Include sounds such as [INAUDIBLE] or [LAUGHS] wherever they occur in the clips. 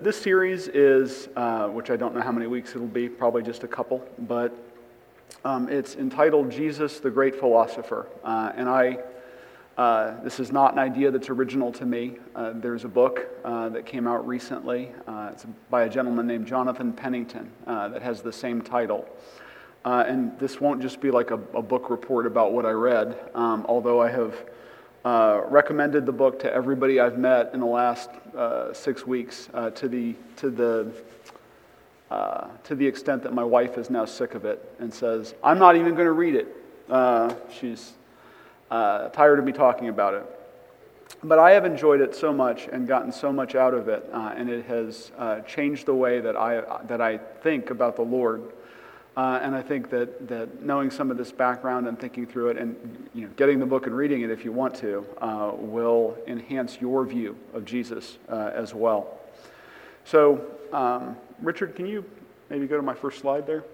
This series is, uh, which I don't know how many weeks it'll be, probably just a couple, but um, it's entitled Jesus the Great Philosopher. Uh, and I, uh, this is not an idea that's original to me. Uh, there's a book uh, that came out recently. Uh, it's by a gentleman named Jonathan Pennington that has the same title. and this won't just be like a, a, book report about what I read, um, although I have uh, recommended the book to everybody I've met in the last uh, six weeks uh, to, the, to, the, uh, to the extent that my wife is now sick of it and says, I'm not even going to read it. Uh, she's tired of me talking about it. But I have enjoyed it so much and gotten so much out of it, and it has changed the way that I, that I think about the Lord. Uh, and I think that, that knowing some of this background and thinking through it and you know, getting the book and reading it if you want to uh, will enhance your view of Jesus uh, as well. So, um, Richard, can you maybe go to my first slide there?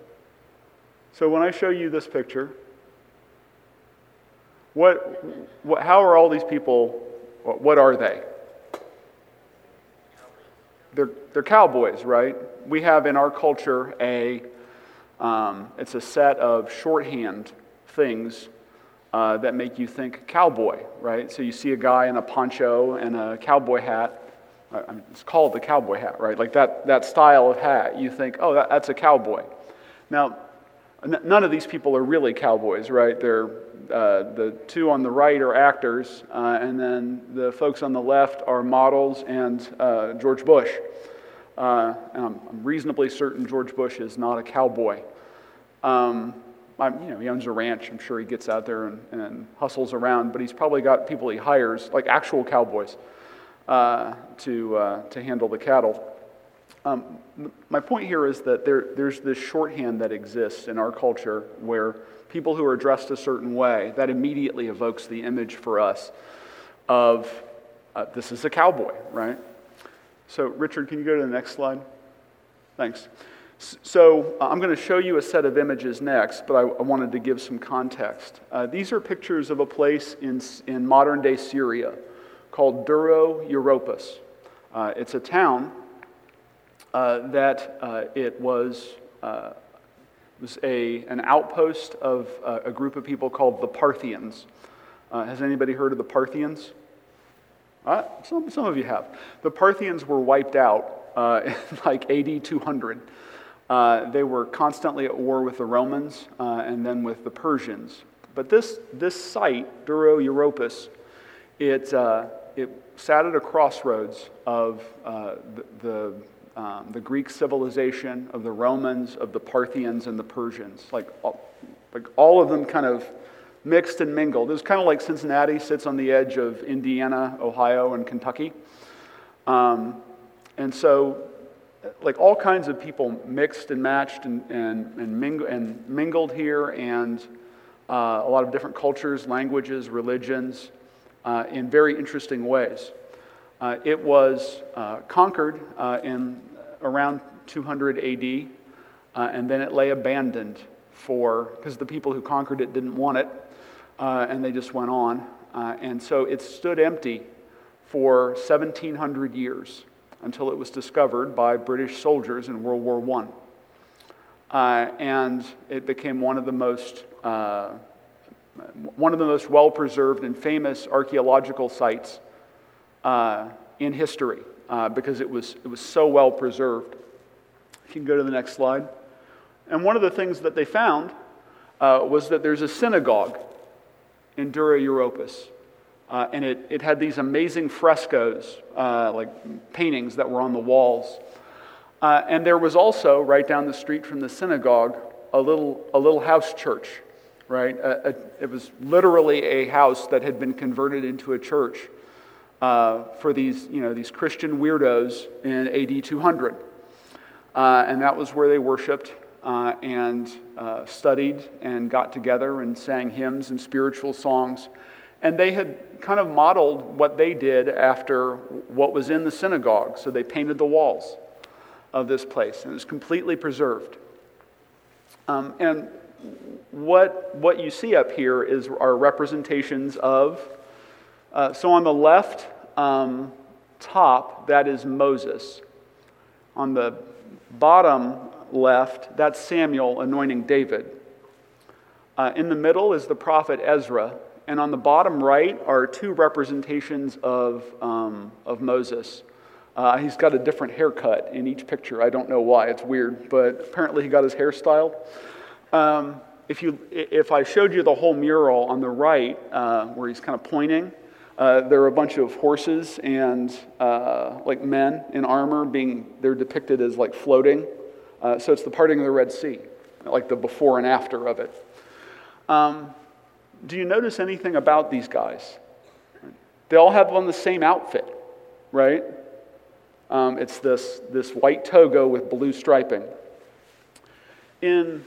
So, when I show you this picture, what, what, how are all these people, what are they? They're, they're cowboys, right? We have in our culture a um, it's a set of shorthand things uh, that make you think cowboy, right? So you see a guy in a poncho and a cowboy hat. Uh, it's called the cowboy hat, right? Like that, that style of hat. You think, oh, that, that's a cowboy. Now, n- none of these people are really cowboys, right? They're, uh, the two on the right are actors, uh, and then the folks on the left are models and uh, George Bush. Uh, and I'm, I'm, reasonably certain George Bush is not a cowboy. Um, you know, he owns a ranch. I'm sure he gets out there and, and, hustles around, but he's probably got people he hires, like actual cowboys, uh, to, uh, to handle the cattle. Um, my point here is that there, there's this shorthand that exists in our culture where people who are dressed a certain way, that immediately evokes the image for us of uh, this is a cowboy, right? So, Richard, can you go to the next slide? Thanks. So, uh, I'm going to show you a set of images next, but I, wanted to give some context. Uh, these are pictures of a place in, in modern day Syria called Dura Europos. Uh, it's a town uh, that uh, it was, uh, was a, an outpost of a group of people called the Parthians. has anybody heard of the Parthians? Uh, some, some of you have. The Parthians were wiped out uh, [LAUGHS] in like AD 200. Uh, they were constantly at war with the Romans uh, and then with the Persians. But this, this site, Dura Europos, it, uh, it sat at a crossroads of uh, the, the, um, the, Greek civilization, of the Romans, of the Parthians, and the Persians. Like, like all of them kind of mixed and mingled. It was kind of like Cincinnati sits on the edge of Indiana, Ohio, and Kentucky. Um, and so, like all kinds of people mixed and matched and, and, and, ming- and mingled here, and uh, a lot of different cultures, languages, religions, uh, in very interesting ways. Uh, it was uh, conquered uh, in around 200 AD, uh, and then it lay abandoned for, because the people who conquered it didn't want it uh, and they just went on. Uh, and so it stood empty for 1,700 years until it was discovered by British soldiers in World War I. Uh, and it became one of the most uh, one of the most well preserved and famous archaeological sites uh, in history uh, because it was, it was so well preserved. If you can go to the next slide. And one of the things that they found uh, was that there's a synagogue in Dura Europos. Uh, and it, it had these amazing frescoes, uh, like paintings that were on the walls. Uh, and there was also, right down the street from the synagogue, a little, a little house church, right? A, a, it was literally a house that had been converted into a church uh, for these, you know, these Christian weirdos in AD 200. Uh, and that was where they worshiped uh, and uh, studied and got together and sang hymns and spiritual songs. And they had kind of modeled what they did after what was in the synagogue. So they painted the walls of this place, and it was completely preserved. Um, and what, what you see up here is our representations of. Uh, so on the left um, top, that is Moses. On the bottom left, that's Samuel anointing David. Uh, in the middle is the prophet Ezra. And on the bottom right are two representations of, um, of Moses. Uh, he's got a different haircut in each picture. I don't know why, it's weird, but apparently he got his hair styled. Um, if, you, if I showed you the whole mural on the right, uh, where he's kind of pointing, uh, there are a bunch of horses and uh, like men in armor being, they're depicted as like floating. Uh, so it's the parting of the Red Sea, like the before and after of it. Um, do you notice anything about these guys? They all have on the same outfit, right? Um, it's this, this white toga with blue striping. In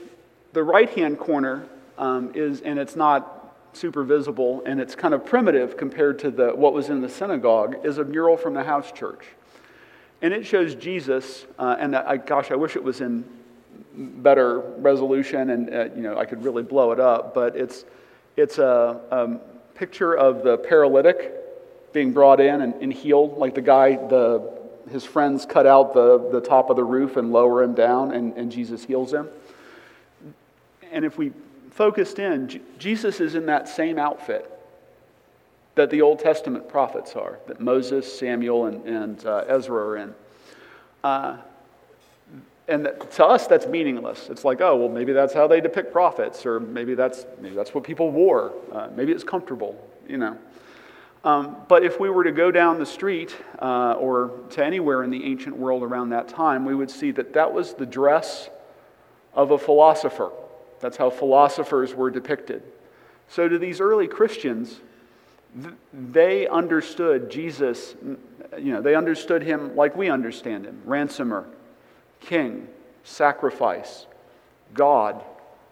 the right hand corner um, is, and it's not super visible and it's kind of primitive compared to the, what was in the synagogue, is a mural from the house church. And it shows Jesus, uh, and I, gosh, I wish it was in better resolution and uh, you know I could really blow it up, but it's, it's a, picture of the paralytic being brought in and, and healed, like the guy, the, his friends cut out the, the top of the roof and lower him down, and, and Jesus heals him. And if we focused in, J- Jesus is in that same outfit that the Old Testament prophets are, that Moses, Samuel, and, and uh, Ezra are in. Uh, and that, to us, that's meaningless. It's like, oh, well, maybe that's how they depict prophets, or maybe that's, maybe that's what people wore. Uh, maybe it's comfortable, you know. Um, but if we were to go down the street uh, or to anywhere in the ancient world around that time, we would see that that was the dress of a philosopher. That's how philosophers were depicted. So, to these early Christians, they understood Jesus, you know, they understood him like we understand him ransomer, king, sacrifice, God,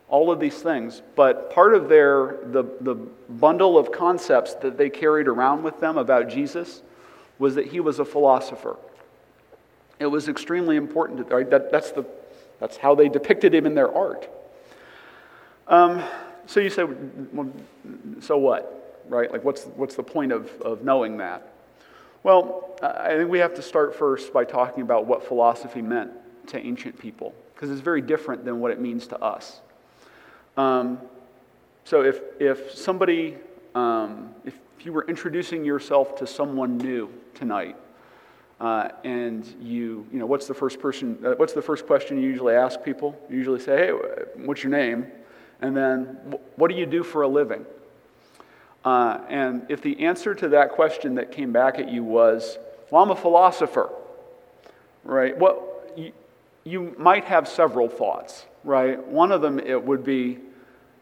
all of these things. But part of their, the, the bundle of concepts that they carried around with them about Jesus was that he was a philosopher. It was extremely important. To, right? that, that's, the, that's how they depicted him in their art. Um, so you say, well, so what? Right? Like, what's, what's the point of, of knowing that? Well, I think we have to start first by talking about what philosophy meant to ancient people, because it's very different than what it means to us. Um, so if, if somebody, um, if you were introducing yourself to someone new tonight, uh, and you, you know, what's the first person, uh, what's the first question you usually ask people? You usually say, hey, what's your name? And then, what do you do for a living? Uh, and if the answer to that question that came back at you was, well, I'm a philosopher, right? Well, you, you might have several thoughts, right? One of them, it would be,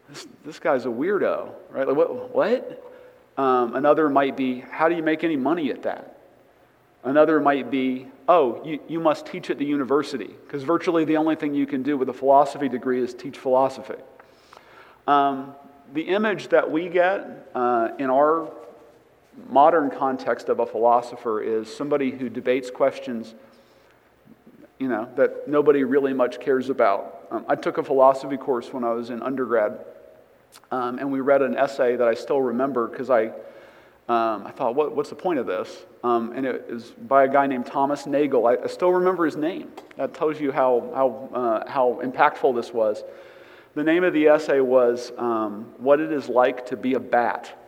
this, this guy's a weirdo, right? Like, what? what? Um, another might be, how do you make any money at that? Another might be, oh, you, you must teach at the university, because virtually the only thing you can do with a philosophy degree is teach philosophy. Um, the image that we get uh, in our modern context of a philosopher is somebody who debates questions you know, that nobody really much cares about. Um, I took a philosophy course when I was in undergrad, um, and we read an essay that I still remember because I, um, I thought, what, what's the point of this? Um, and it was by a guy named Thomas Nagel. I, I, still remember his name. That tells you how, how, uh, how impactful this was. The name of the essay was um, What It Is Like to Be a Bat.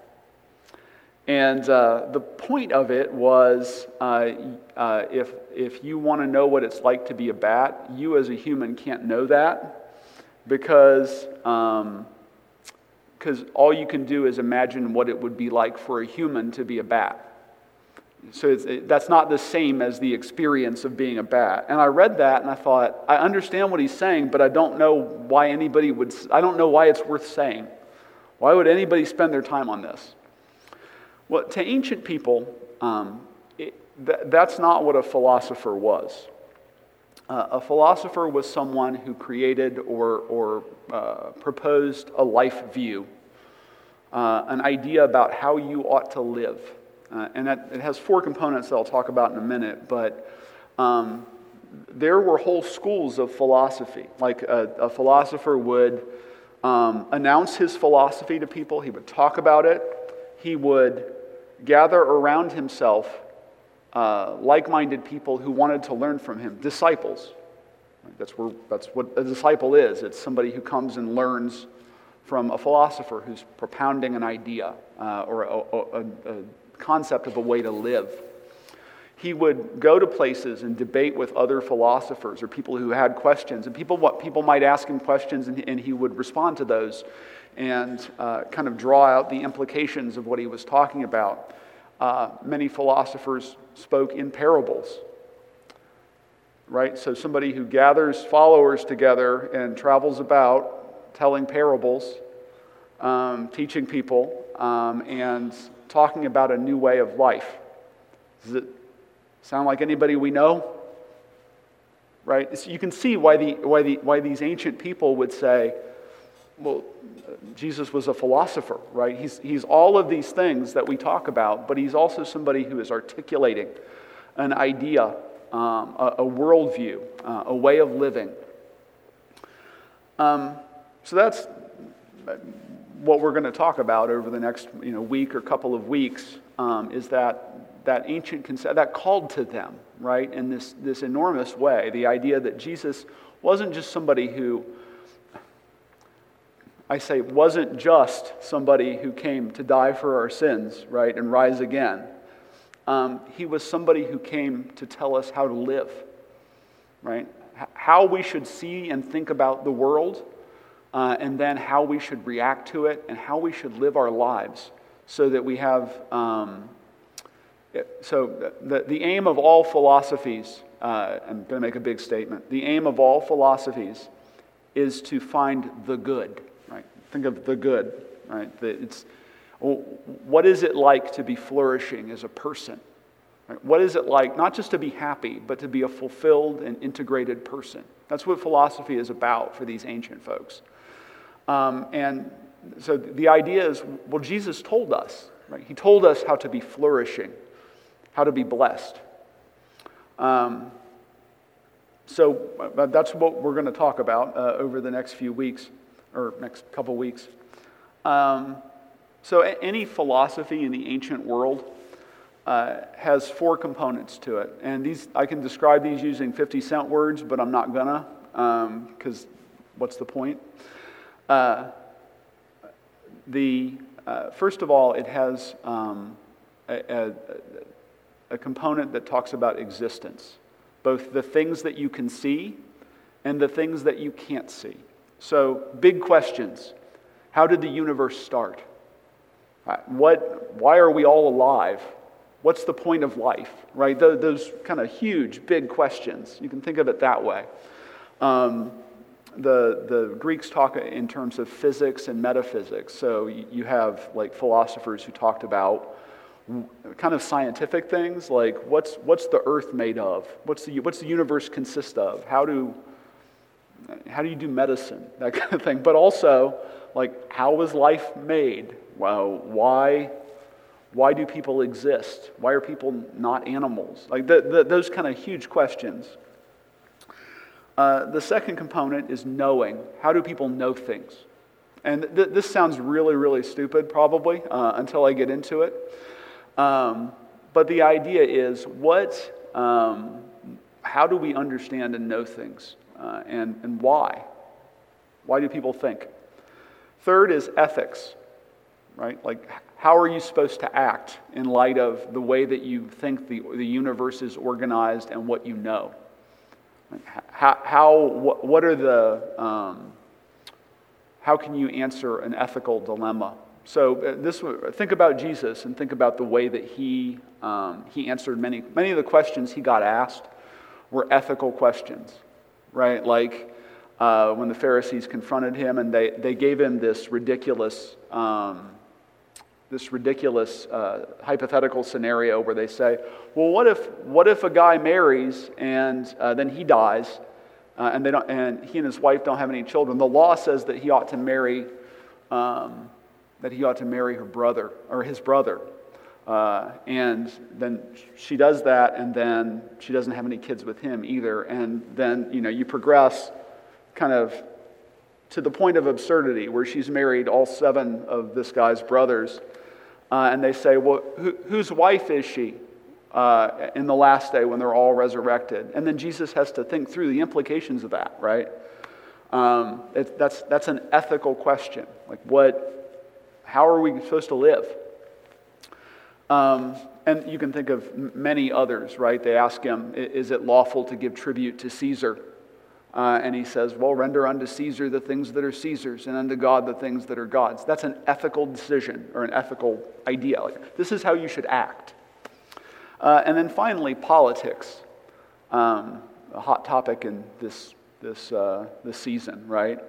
And uh, the point of it was uh, uh, if, if you want to know what it's like to be a bat, you as a human can't know that because um, all you can do is imagine what it would be like for a human to be a bat. So it, that's not the same as the experience of being a bat. And I read that and I thought, I understand what he's saying, but I don't know why anybody would, I don't know why it's worth saying. Why would anybody spend their time on this? Well, to ancient people, um, it, th- that's not what a philosopher was. Uh, a philosopher was someone who created or, or uh, proposed a life view, uh, an idea about how you ought to live. Uh, and that, it has four components that I'll talk about in a minute, but um, there were whole schools of philosophy. Like a, a philosopher would um, announce his philosophy to people, he would talk about it, he would gather around himself uh, like minded people who wanted to learn from him, disciples. That's, where, that's what a disciple is it's somebody who comes and learns from a philosopher who's propounding an idea uh, or a, a, a concept of a way to live. He would go to places and debate with other philosophers or people who had questions. And people, what, people might ask him questions, and, and he would respond to those and uh, kind of draw out the implications of what he was talking about. Uh, many philosophers spoke in parables, right? So, somebody who gathers followers together and travels about telling parables, um, teaching people, um, and talking about a new way of life. Does it sound like anybody we know? Right? So you can see why, the, why, the, why these ancient people would say, well, Jesus was a philosopher, right? He's, he's all of these things that we talk about, but he's also somebody who is articulating an idea, um, a, a, worldview, uh, a way of living. Um, so that's what we're going to talk about over the next you know, week or couple of weeks um, is that, that ancient concept, that called to them, right, in this, this enormous way. The idea that Jesus wasn't just somebody who I say, wasn't just somebody who came to die for our sins, right, and rise again. Um, he was somebody who came to tell us how to live, right? How we should see and think about the world, uh, and then how we should react to it, and how we should live our lives so that we have. Um, so, the, the aim of all philosophies, uh, I'm going to make a big statement. The aim of all philosophies is to find the good right? Think of the good, right? It's, what is it like to be flourishing as a person? What is it like not just to be happy, but to be a fulfilled and integrated person? That's what philosophy is about for these ancient folks. Um, and so the idea is well, Jesus told us, right? He told us how to be flourishing, how to be blessed. Um, so uh, that's what we're going to talk about uh, over the next few weeks or next couple weeks. Um, so, any philosophy in the ancient world uh, has four components to it. And these, I can describe these using 50 cent words, but I'm not gonna, because um, what's the point? Uh, the, uh, first of all, it has um, a, a, a component that talks about existence, both the things that you can see and the things that you can't see. So, big questions. How did the universe start? Uh, what, why are we all alive? What's the point of life? Right? Those kind of huge, big questions. You can think of it that way. Um, the, the Greeks talk in terms of physics and metaphysics. So you have like philosophers who talked about kind of scientific things like what's, what's the earth made of? What's the, what's the universe consist of? How do, how do you do medicine? [LAUGHS] That kind of thing. But also, like, how was life made? Well, why, why do people exist? Why are people not animals? Like, the, the, those kind of huge questions. Uh, the second component is knowing. How do people know things? And th- this sounds really, really stupid, probably, uh, until I get into it. Um, but the idea is what, um, how do we understand and know things? uh, and, and why. Why do people think? Third is ethics, right? Like, how are you supposed to act in light of the way that you think the, the universe is organized and what you know? How, how what, are the, um, how can you answer an ethical dilemma? So uh, this, think about Jesus and think about the way that he, um, he answered many, many of the questions he got asked were ethical questions right? Like uh, when the Pharisees confronted him and they, they gave him this ridiculous, um, this ridiculous uh, hypothetical scenario where they say, well, what if, what if a guy marries and uh, then he dies uh, and, they don't, and he and his wife don't have any children? The law says that he ought to marry, um, that he ought to marry her brother or his brother. Uh, and then she does that, and then she doesn't have any kids with him either. And then, you know, you progress kind of to the point of absurdity where she's married all seven of this guy's brothers. Uh, and they say, Well, who, whose wife is she? uh, in the last day when they're all resurrected. And then Jesus has to think through the implications of that, right? Um, it, that's, that's an ethical question. Like, what, how are we supposed to live? Um, and you can think of many others, right? They ask him, Is it lawful to give tribute to Caesar? Uh, and he says, Well, render unto Caesar the things that are Caesar's, and unto God the things that are God's. That's an ethical decision or an ethical idea. Like, this is how you should act. Uh, and then finally, politics. Um, a hot topic in this, this, uh, this season, right?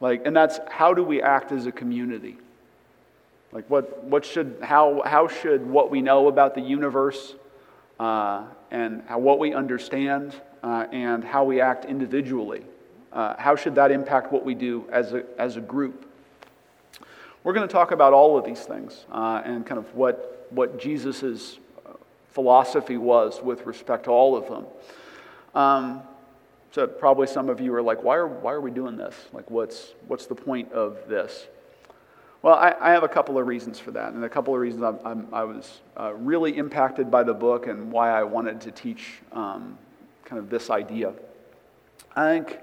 Like, and that's how do we act as a community? Like, what, what should, how, how should what we know about the universe uh, and how, what we understand uh, and how we act individually, uh, how should that impact what we do as a, as a group? We're going to talk about all of these things uh, and kind of what, what Jesus' philosophy was with respect to all of them. Um, so probably some of you are like, why are, why are we doing this? Like, what's, what's the point of this? Well, I, I have a couple of reasons for that, and a couple of reasons I'm, I'm, i was uh, really impacted by the book and why I wanted to teach um, kind of this idea. I think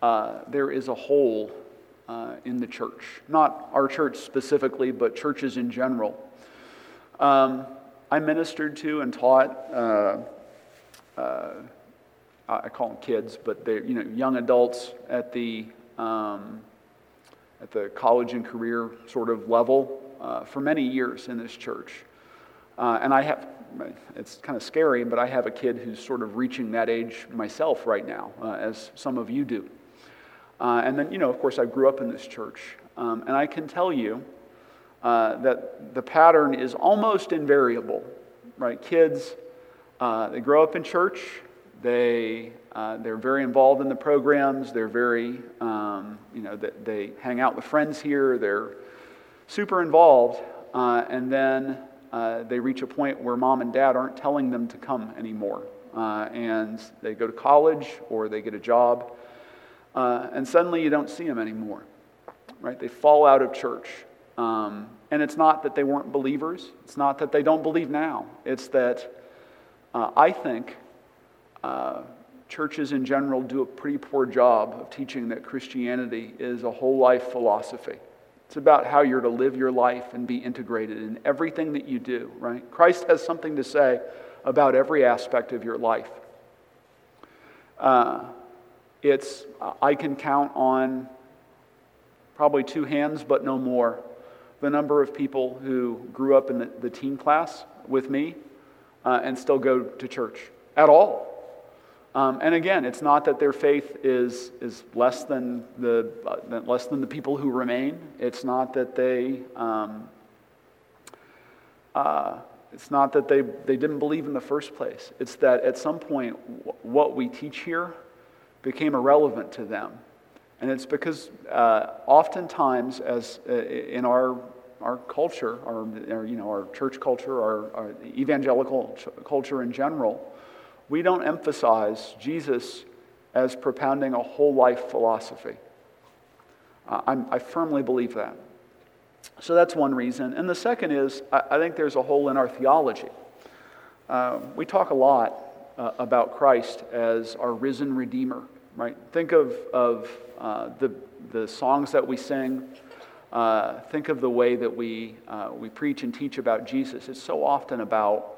uh, there is a hole uh, in the church, not our church specifically, but churches in general. Um, I ministered to and taught. Uh, uh, I call them kids, but they're you know young adults at the um, at the college and career sort of level uh, for many years in this church, uh, and I have. It's kind of scary, but I have a kid who's sort of reaching that age myself right now, uh, as some of you do. Uh, and then, you know, of course, I grew up in this church, um, and I can tell you uh, that the pattern is almost invariable, right? Kids, uh, they grow up in church, they, uh, they're very involved in the programs, they're very, um, you know, they, they, hang out with friends here, they're super involved, uh, and then uh, they reach a point where mom and dad aren't telling them to come anymore. and they go to college or they get a job, and suddenly you don't see them anymore, right? They fall out of church. Um, and it's not that they weren't believers, it's not that they don't believe now. It's that uh, I think uh, churches in general do a pretty poor job of teaching that Christianity is a whole life philosophy. It's about how you're to live your life and be integrated in everything that you do, right? Christ has something to say about every aspect of your life. Uh, it's, I can count on probably two hands, but no more, the number of people who grew up in the, the teen class with me uh, and still go to church at all. Um, and again, it's not that their faith is, is less, than the, uh, less than the people who remain. It's not that they, um, uh, it's not that they, they didn't believe in the first place. It's that at some point, w- what we teach here became irrelevant to them. And it's because uh, oftentimes, as uh, in our our culture, our, our, you know our church culture, our, our evangelical ch- culture in general, we don't emphasize Jesus as propounding a whole life philosophy. Uh, i firmly believe that. So that's one reason. And the second is, I, I think there's a hole in our theology. Uh, we talk a lot uh, about Christ as our risen Redeemer, right? Think of, of uh, the, the songs that we sing. Uh, think of the way that we, uh, we preach and teach about Jesus. It's so often about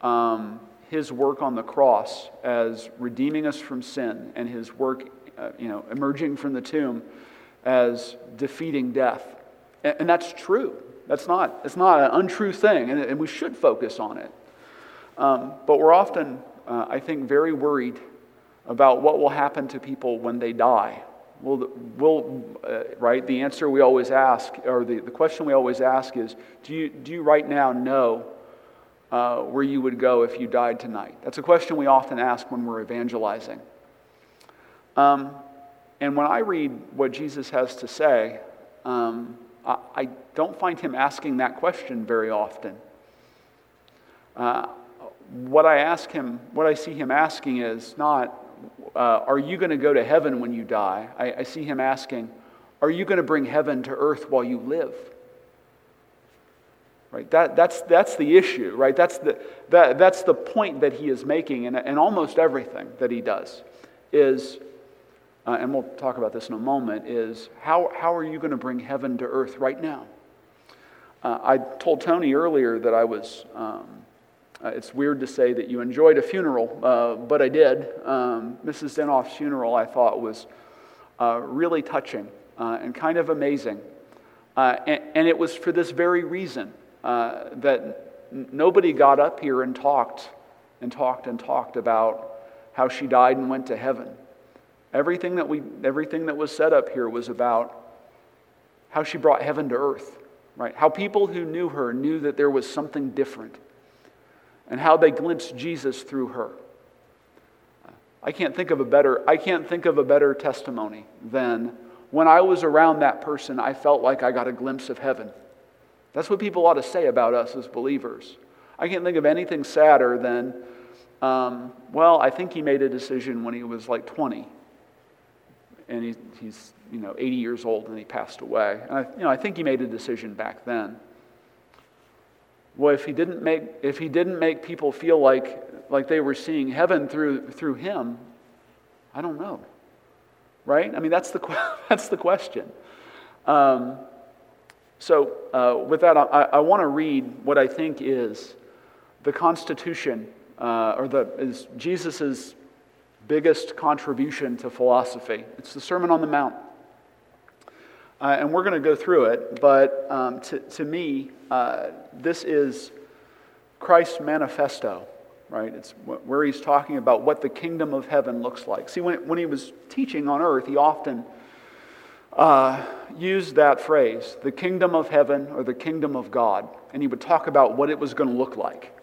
um, his work on the cross as redeeming us from sin and his work uh, you know, emerging from the tomb as defeating death. And, and that's true. That's not, it's not an untrue thing, and, and we should focus on it. Um, but we're often, uh, I think, very worried about what will happen to people when they die well, we'll uh, right? The answer we always ask, or the, the question we always ask is do you, do you right now know uh, where you would go if you died tonight? That's a question we often ask when we're evangelizing. Um, and when I read what Jesus has to say, um, I, I, don't find him asking that question very often. Uh, what I ask him, what I see him asking is not, uh, Are you going to go to heaven when you die? I, I see him asking, Are you going to bring heaven to earth while you live? Right? That, that's, that's the issue, right? That's the, that, that's the point that he is making in, in almost everything that he does is, uh, and we'll talk about this in a moment, is how, how are you going to bring heaven to earth right now? Uh, I told Tony earlier that I was, um, uh, it's weird to say that you enjoyed a funeral, uh, but I did. Um, Mrs. Denoff's funeral I thought was uh, really touching uh, and kind of amazing. And, and, it was for this very reason uh, that n- nobody got up here and talked and talked and talked about how she died and went to heaven. Everything that, we, everything that was set up here was about how she brought heaven to earth, right? How people who knew her knew that there was something different and how they glimpsed Jesus through her. I can't think of a better, I can't think of a better testimony than when I was around that person, I felt like I got a glimpse of heaven. That's what people ought to say about us as believers. I can't think of anything sadder than, um, well, I think he made a decision when he was like 20. And he, he's, you know, 80 years old and he passed away. And I, you know, I think he made a decision back then. Well, if he didn't make, if he didn't make people feel like, like they were seeing heaven through, through him, I don't know. Right? I mean, that's the, [LAUGHS] that's the question. Um, so, uh, with that, I, I want to read what I think is the Constitution, uh, or the, is Jesus' biggest contribution to philosophy. It's the Sermon on the Mount. Uh, and we're going to go through it, but um, to, to me, uh, this is Christ's manifesto, right? It's where he's talking about what the kingdom of heaven looks like. See, when, when he was teaching on earth, he often uh, used that phrase, the kingdom of heaven or the kingdom of God, and he would talk about what it was going to look like.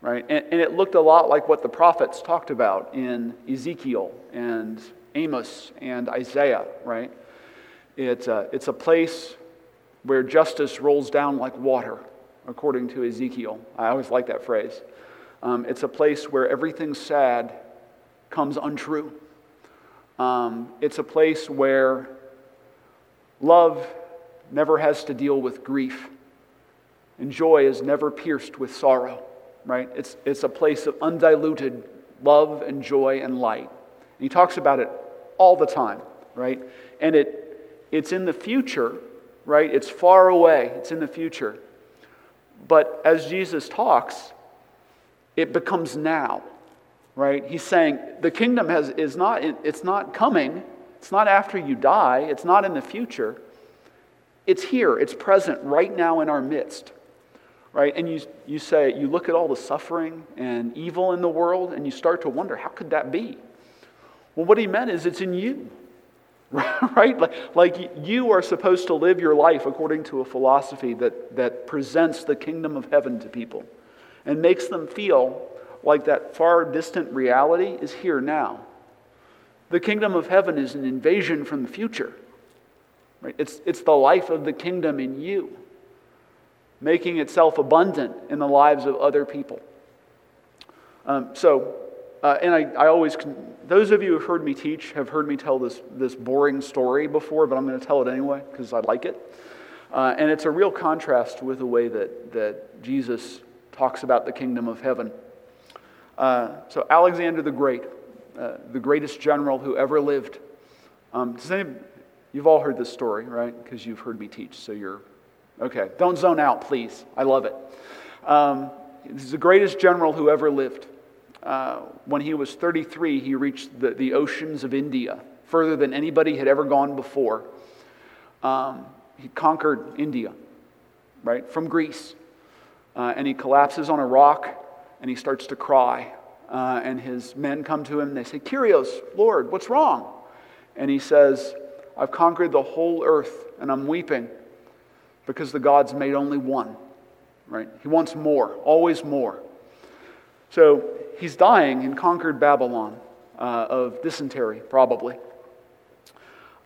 Right? And, and it looked a lot like what the prophets talked about in Ezekiel and Amos and Isaiah, right? It's a, it's a place where justice rolls down like water, according to Ezekiel. I always like that phrase. Um, it's a place where everything sad comes untrue. Um, it's a place where Love never has to deal with grief, and joy is never pierced with sorrow, right? It's, it's a place of undiluted love and joy and light. And he talks about it all the time, right? And it, it's in the future, right? It's far away, it's in the future. But as Jesus talks, it becomes now, right? He's saying the kingdom has, is not, it's not coming, it's not after you die, it's not in the future. It's here, it's present right now in our midst. Right? And you, you say, you look at all the suffering and evil in the world, and you start to wonder, how could that be? Well, what he meant is it's in you. [LAUGHS] right? Like, like you are supposed to live your life according to a philosophy that, that presents the kingdom of heaven to people and makes them feel like that far distant reality is here now. The kingdom of heaven is an invasion from the future. Right? It's, it's the life of the kingdom in you, making itself abundant in the lives of other people. Um, so, uh, and I, I always, those of you who've heard me teach have heard me tell this, this boring story before, but I'm going to tell it anyway because I like it. Uh, and it's a real contrast with the way that, that Jesus talks about the kingdom of heaven. Uh, so, Alexander the Great uh, the greatest general who ever lived. Um, does you've all heard this story, right? Because you've heard me teach, so you're okay. Don't zone out, please. I love it. Um, he's the greatest general who ever lived. Uh, when he was 33, he reached the, the oceans of India, further than anybody had ever gone before. Um, he conquered India, right, from Greece. Uh, and he collapses on a rock and he starts to cry uh, and his men come to him and they say, Kyrios, Lord, what's wrong? And he says, I've conquered the whole earth and I'm weeping because the gods made only one. Right? He wants more, always more. So he's dying in conquered Babylon uh, of dysentery, probably.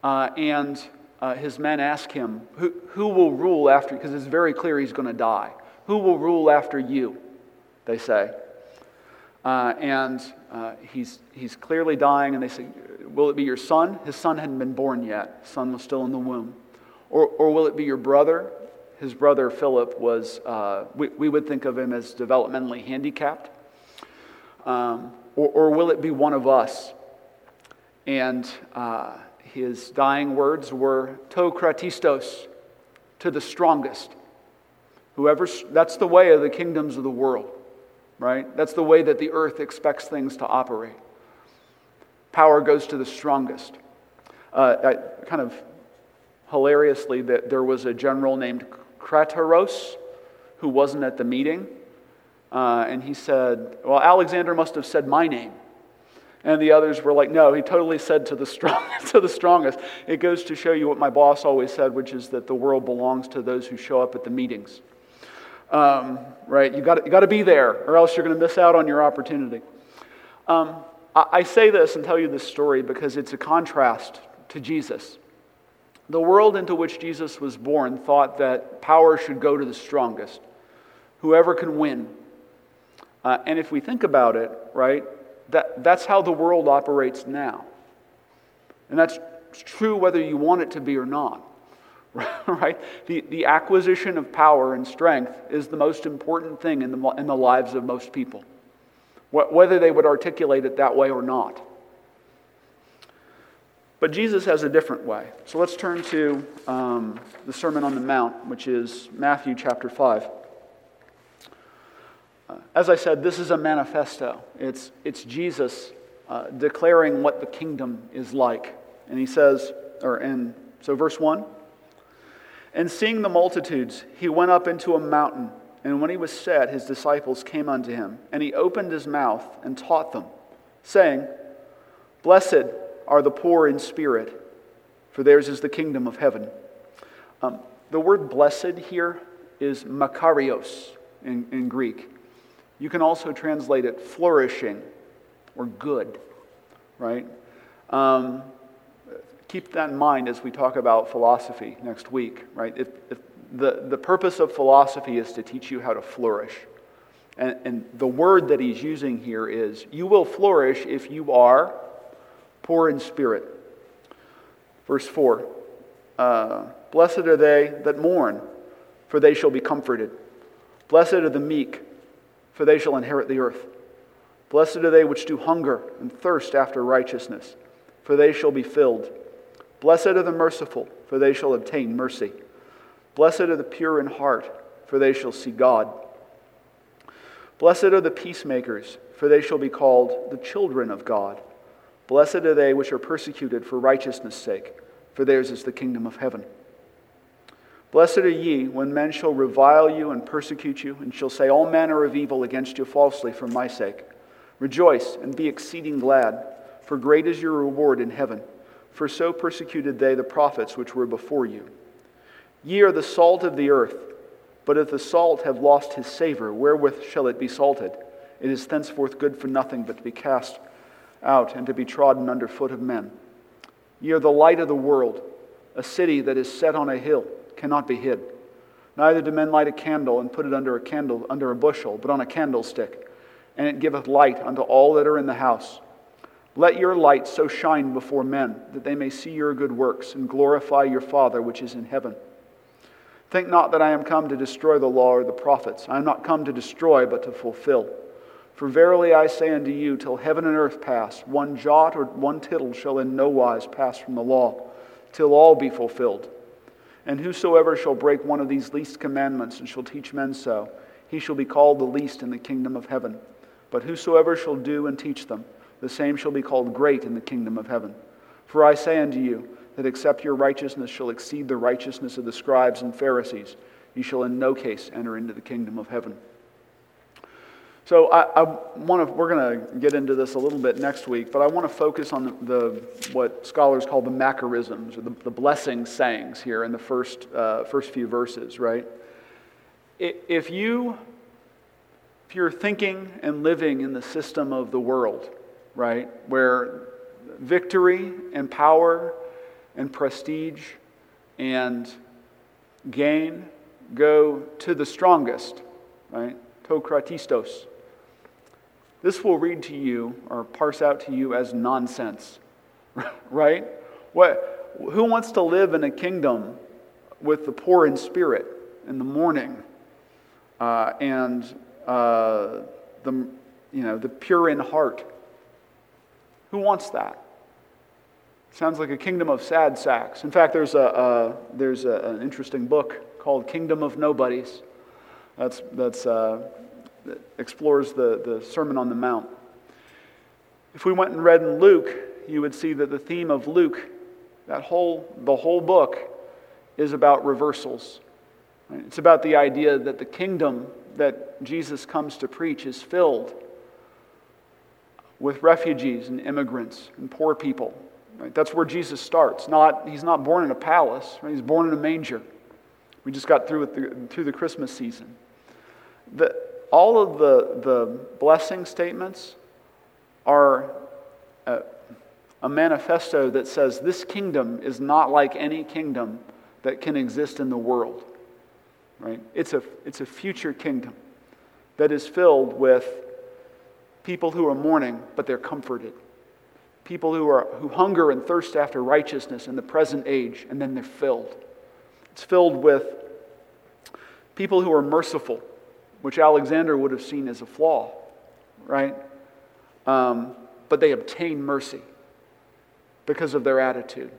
Uh, and uh, his men ask him, who, who will rule after, because it's very clear he's going to die. Who will rule after you? They say. Uh, and uh, he's, he's clearly dying, and they say, Will it be your son? His son hadn't been born yet, his son was still in the womb. Or, or will it be your brother? his brother Philip was, uh, we, we, would think of him as developmentally handicapped? Um, or, or, will it be one of us? And uh, his dying words were to kratistos, to the strongest. Whoever, that's the way of the kingdoms of the world, right? That's the way that the earth expects things to operate. Power goes to the strongest. Uh, I, kind of hilariously, that there was a general named Craterus who wasn't at the meeting. Uh, and he said, Well, Alexander must have said my name. And the others were like, No, he totally said to the, strong, [LAUGHS] to the strongest. It goes to show you what my boss always said, which is that the world belongs to those who show up at the meetings. Um, right? You got you got to be there, or else you're going to miss out on your opportunity. Um, I, I say this and tell you this story because it's a contrast to Jesus. The world into which Jesus was born thought that power should go to the strongest, whoever can win. Uh, and if we think about it, right, that, that's how the world operates now. And that's true whether you want it to be or not. [LAUGHS] Right? The, the acquisition of power and strength is the most important thing in the, in the lives of most people, whether they would articulate it that way or not. But Jesus has a different way. So let's turn to um, the Sermon on the Mount, which is Matthew chapter 5. Uh, as I said, this is a manifesto. It's, it's Jesus uh, declaring what the kingdom is like. And he says, or in, so verse 1 And seeing the multitudes, he went up into a mountain. And when he was set, his disciples came unto him. And he opened his mouth and taught them, saying, Blessed are the poor in spirit, for theirs is the kingdom of heaven. Um, the word blessed here is makarios in, in Greek. You can also translate it flourishing or good, right? Um, keep that in mind as we talk about philosophy next week, right? If, if the, the purpose of philosophy is to teach you how to flourish. And, and the word that he's using here is you will flourish if you are poor in spirit. Verse 4 uh, Blessed are they that mourn, for they shall be comforted. Blessed are the meek, for they shall inherit the earth. Blessed are they which do hunger and thirst after righteousness, for they shall be filled. Blessed are the merciful, for they shall obtain mercy. Blessed are the pure in heart, for they shall see God. Blessed are the peacemakers, for they shall be called the children of God. Blessed are they which are persecuted for righteousness' sake, for theirs is the kingdom of heaven. Blessed are ye when men shall revile you and persecute you, and shall say all manner of evil against you falsely for my sake. Rejoice and be exceeding glad, for great is your reward in heaven. For so persecuted they the prophets which were before you. Ye are the salt of the earth, but if the salt have lost his savor, wherewith shall it be salted? It is thenceforth good for nothing but to be cast out and to be trodden under foot of men. Ye are the light of the world. A city that is set on a hill cannot be hid. Neither do men light a candle and put it under a candle under a bushel, but on a candlestick, and it giveth light unto all that are in the house. Let your light so shine before men that they may see your good works and glorify your Father which is in heaven. Think not that I am come to destroy the law or the prophets. I am not come to destroy, but to fulfill. For verily I say unto you, till heaven and earth pass, one jot or one tittle shall in no wise pass from the law, till all be fulfilled. And whosoever shall break one of these least commandments and shall teach men so, he shall be called the least in the kingdom of heaven. But whosoever shall do and teach them, the same shall be called great in the kingdom of heaven. For I say unto you, that except your righteousness shall exceed the righteousness of the scribes and Pharisees, ye shall in no case enter into the kingdom of heaven. So I, I want to. We're going to get into this a little bit next week, but I want to focus on the, the what scholars call the Macarisms or the, the blessing sayings here in the first uh, first few verses. Right? If you if you're thinking and living in the system of the world, right, where victory and power and prestige and gain go to the strongest, right? Tokratistos. This will read to you or parse out to you as nonsense, [LAUGHS] right? What, who wants to live in a kingdom with the poor in spirit in the morning, uh, and uh, the, you know, the pure in heart. Who wants that? Sounds like a kingdom of sad sacks. In fact, there's, a, there's a, an interesting book called Kingdom of Nobodies that's, that's, uh, that explores the, the Sermon on the Mount. If we went and read in Luke, you would see that the theme of Luke, that whole, the whole book, is about reversals. It's about the idea that the kingdom that Jesus comes to preach is filled with refugees and immigrants and poor people. Right? That's where Jesus starts. Not, he's not born in a palace, right? he's born in a manger. We just got through, with the, through the Christmas season. The, all of the, the blessing statements are a, a manifesto that says this kingdom is not like any kingdom that can exist in the world. Right? It's a, it's a future kingdom that is filled with people who are mourning, but they're comforted. People who, are, who hunger and thirst after righteousness in the present age, and then they're filled. It's filled with people who are merciful, which Alexander would have seen as a flaw, right? Um, but they obtain mercy because of their attitude,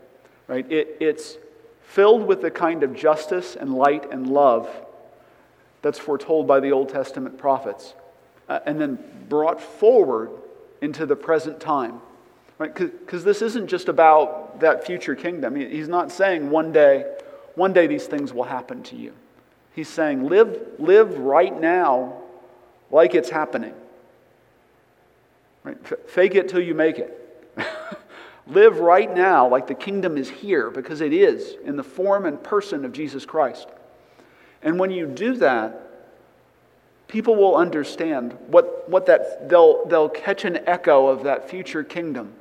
right? It, it's filled with the kind of justice and light and love that's foretold by the Old Testament prophets, uh, and then brought forward into the present time. Right? Because this isn't just about that future kingdom. He's not saying one day, one day these things will happen to you. He's saying live, live right now like it's happening. Right? F- fake it till you make it. [LAUGHS] Live right now like the kingdom is here because it is in the form and person of Jesus Christ. And when you do that, people will understand what, what that, they'll, they'll catch an echo of that future kingdom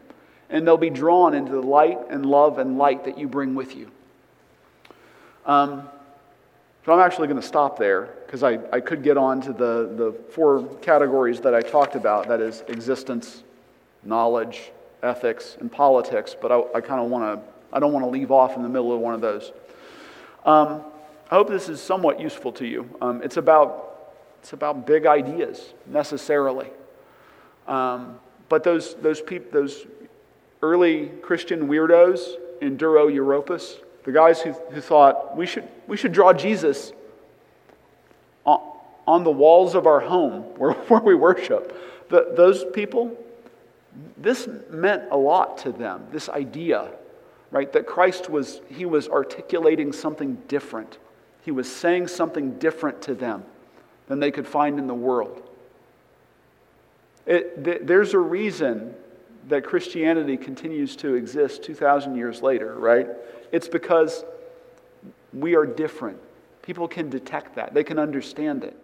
and they'll be drawn into the light and love and light that you bring with you. Um, so I'm actually going to stop there because I, I could get on to the, the four categories that I talked about that is existence, knowledge, ethics, and politics, but I, I kind of want to, I don't want to leave off in the middle of one of those. Um, I hope this is somewhat useful to you. Um, it's, about, it's about big ideas, necessarily. Um, but those, those, peop, those early Christian weirdos in Dura Europos, the guys who, who thought we should, we should draw Jesus on, on the walls of our home [LAUGHS] where, where we worship, the, those people, this meant a lot to them, this idea, right? That Christ was, he was articulating something different. He was saying something different to them than they could find in the world. It, th- there's a reason that Christianity continues to exist 2,000 years later, right? It's because we are different. People can detect that, they can understand it.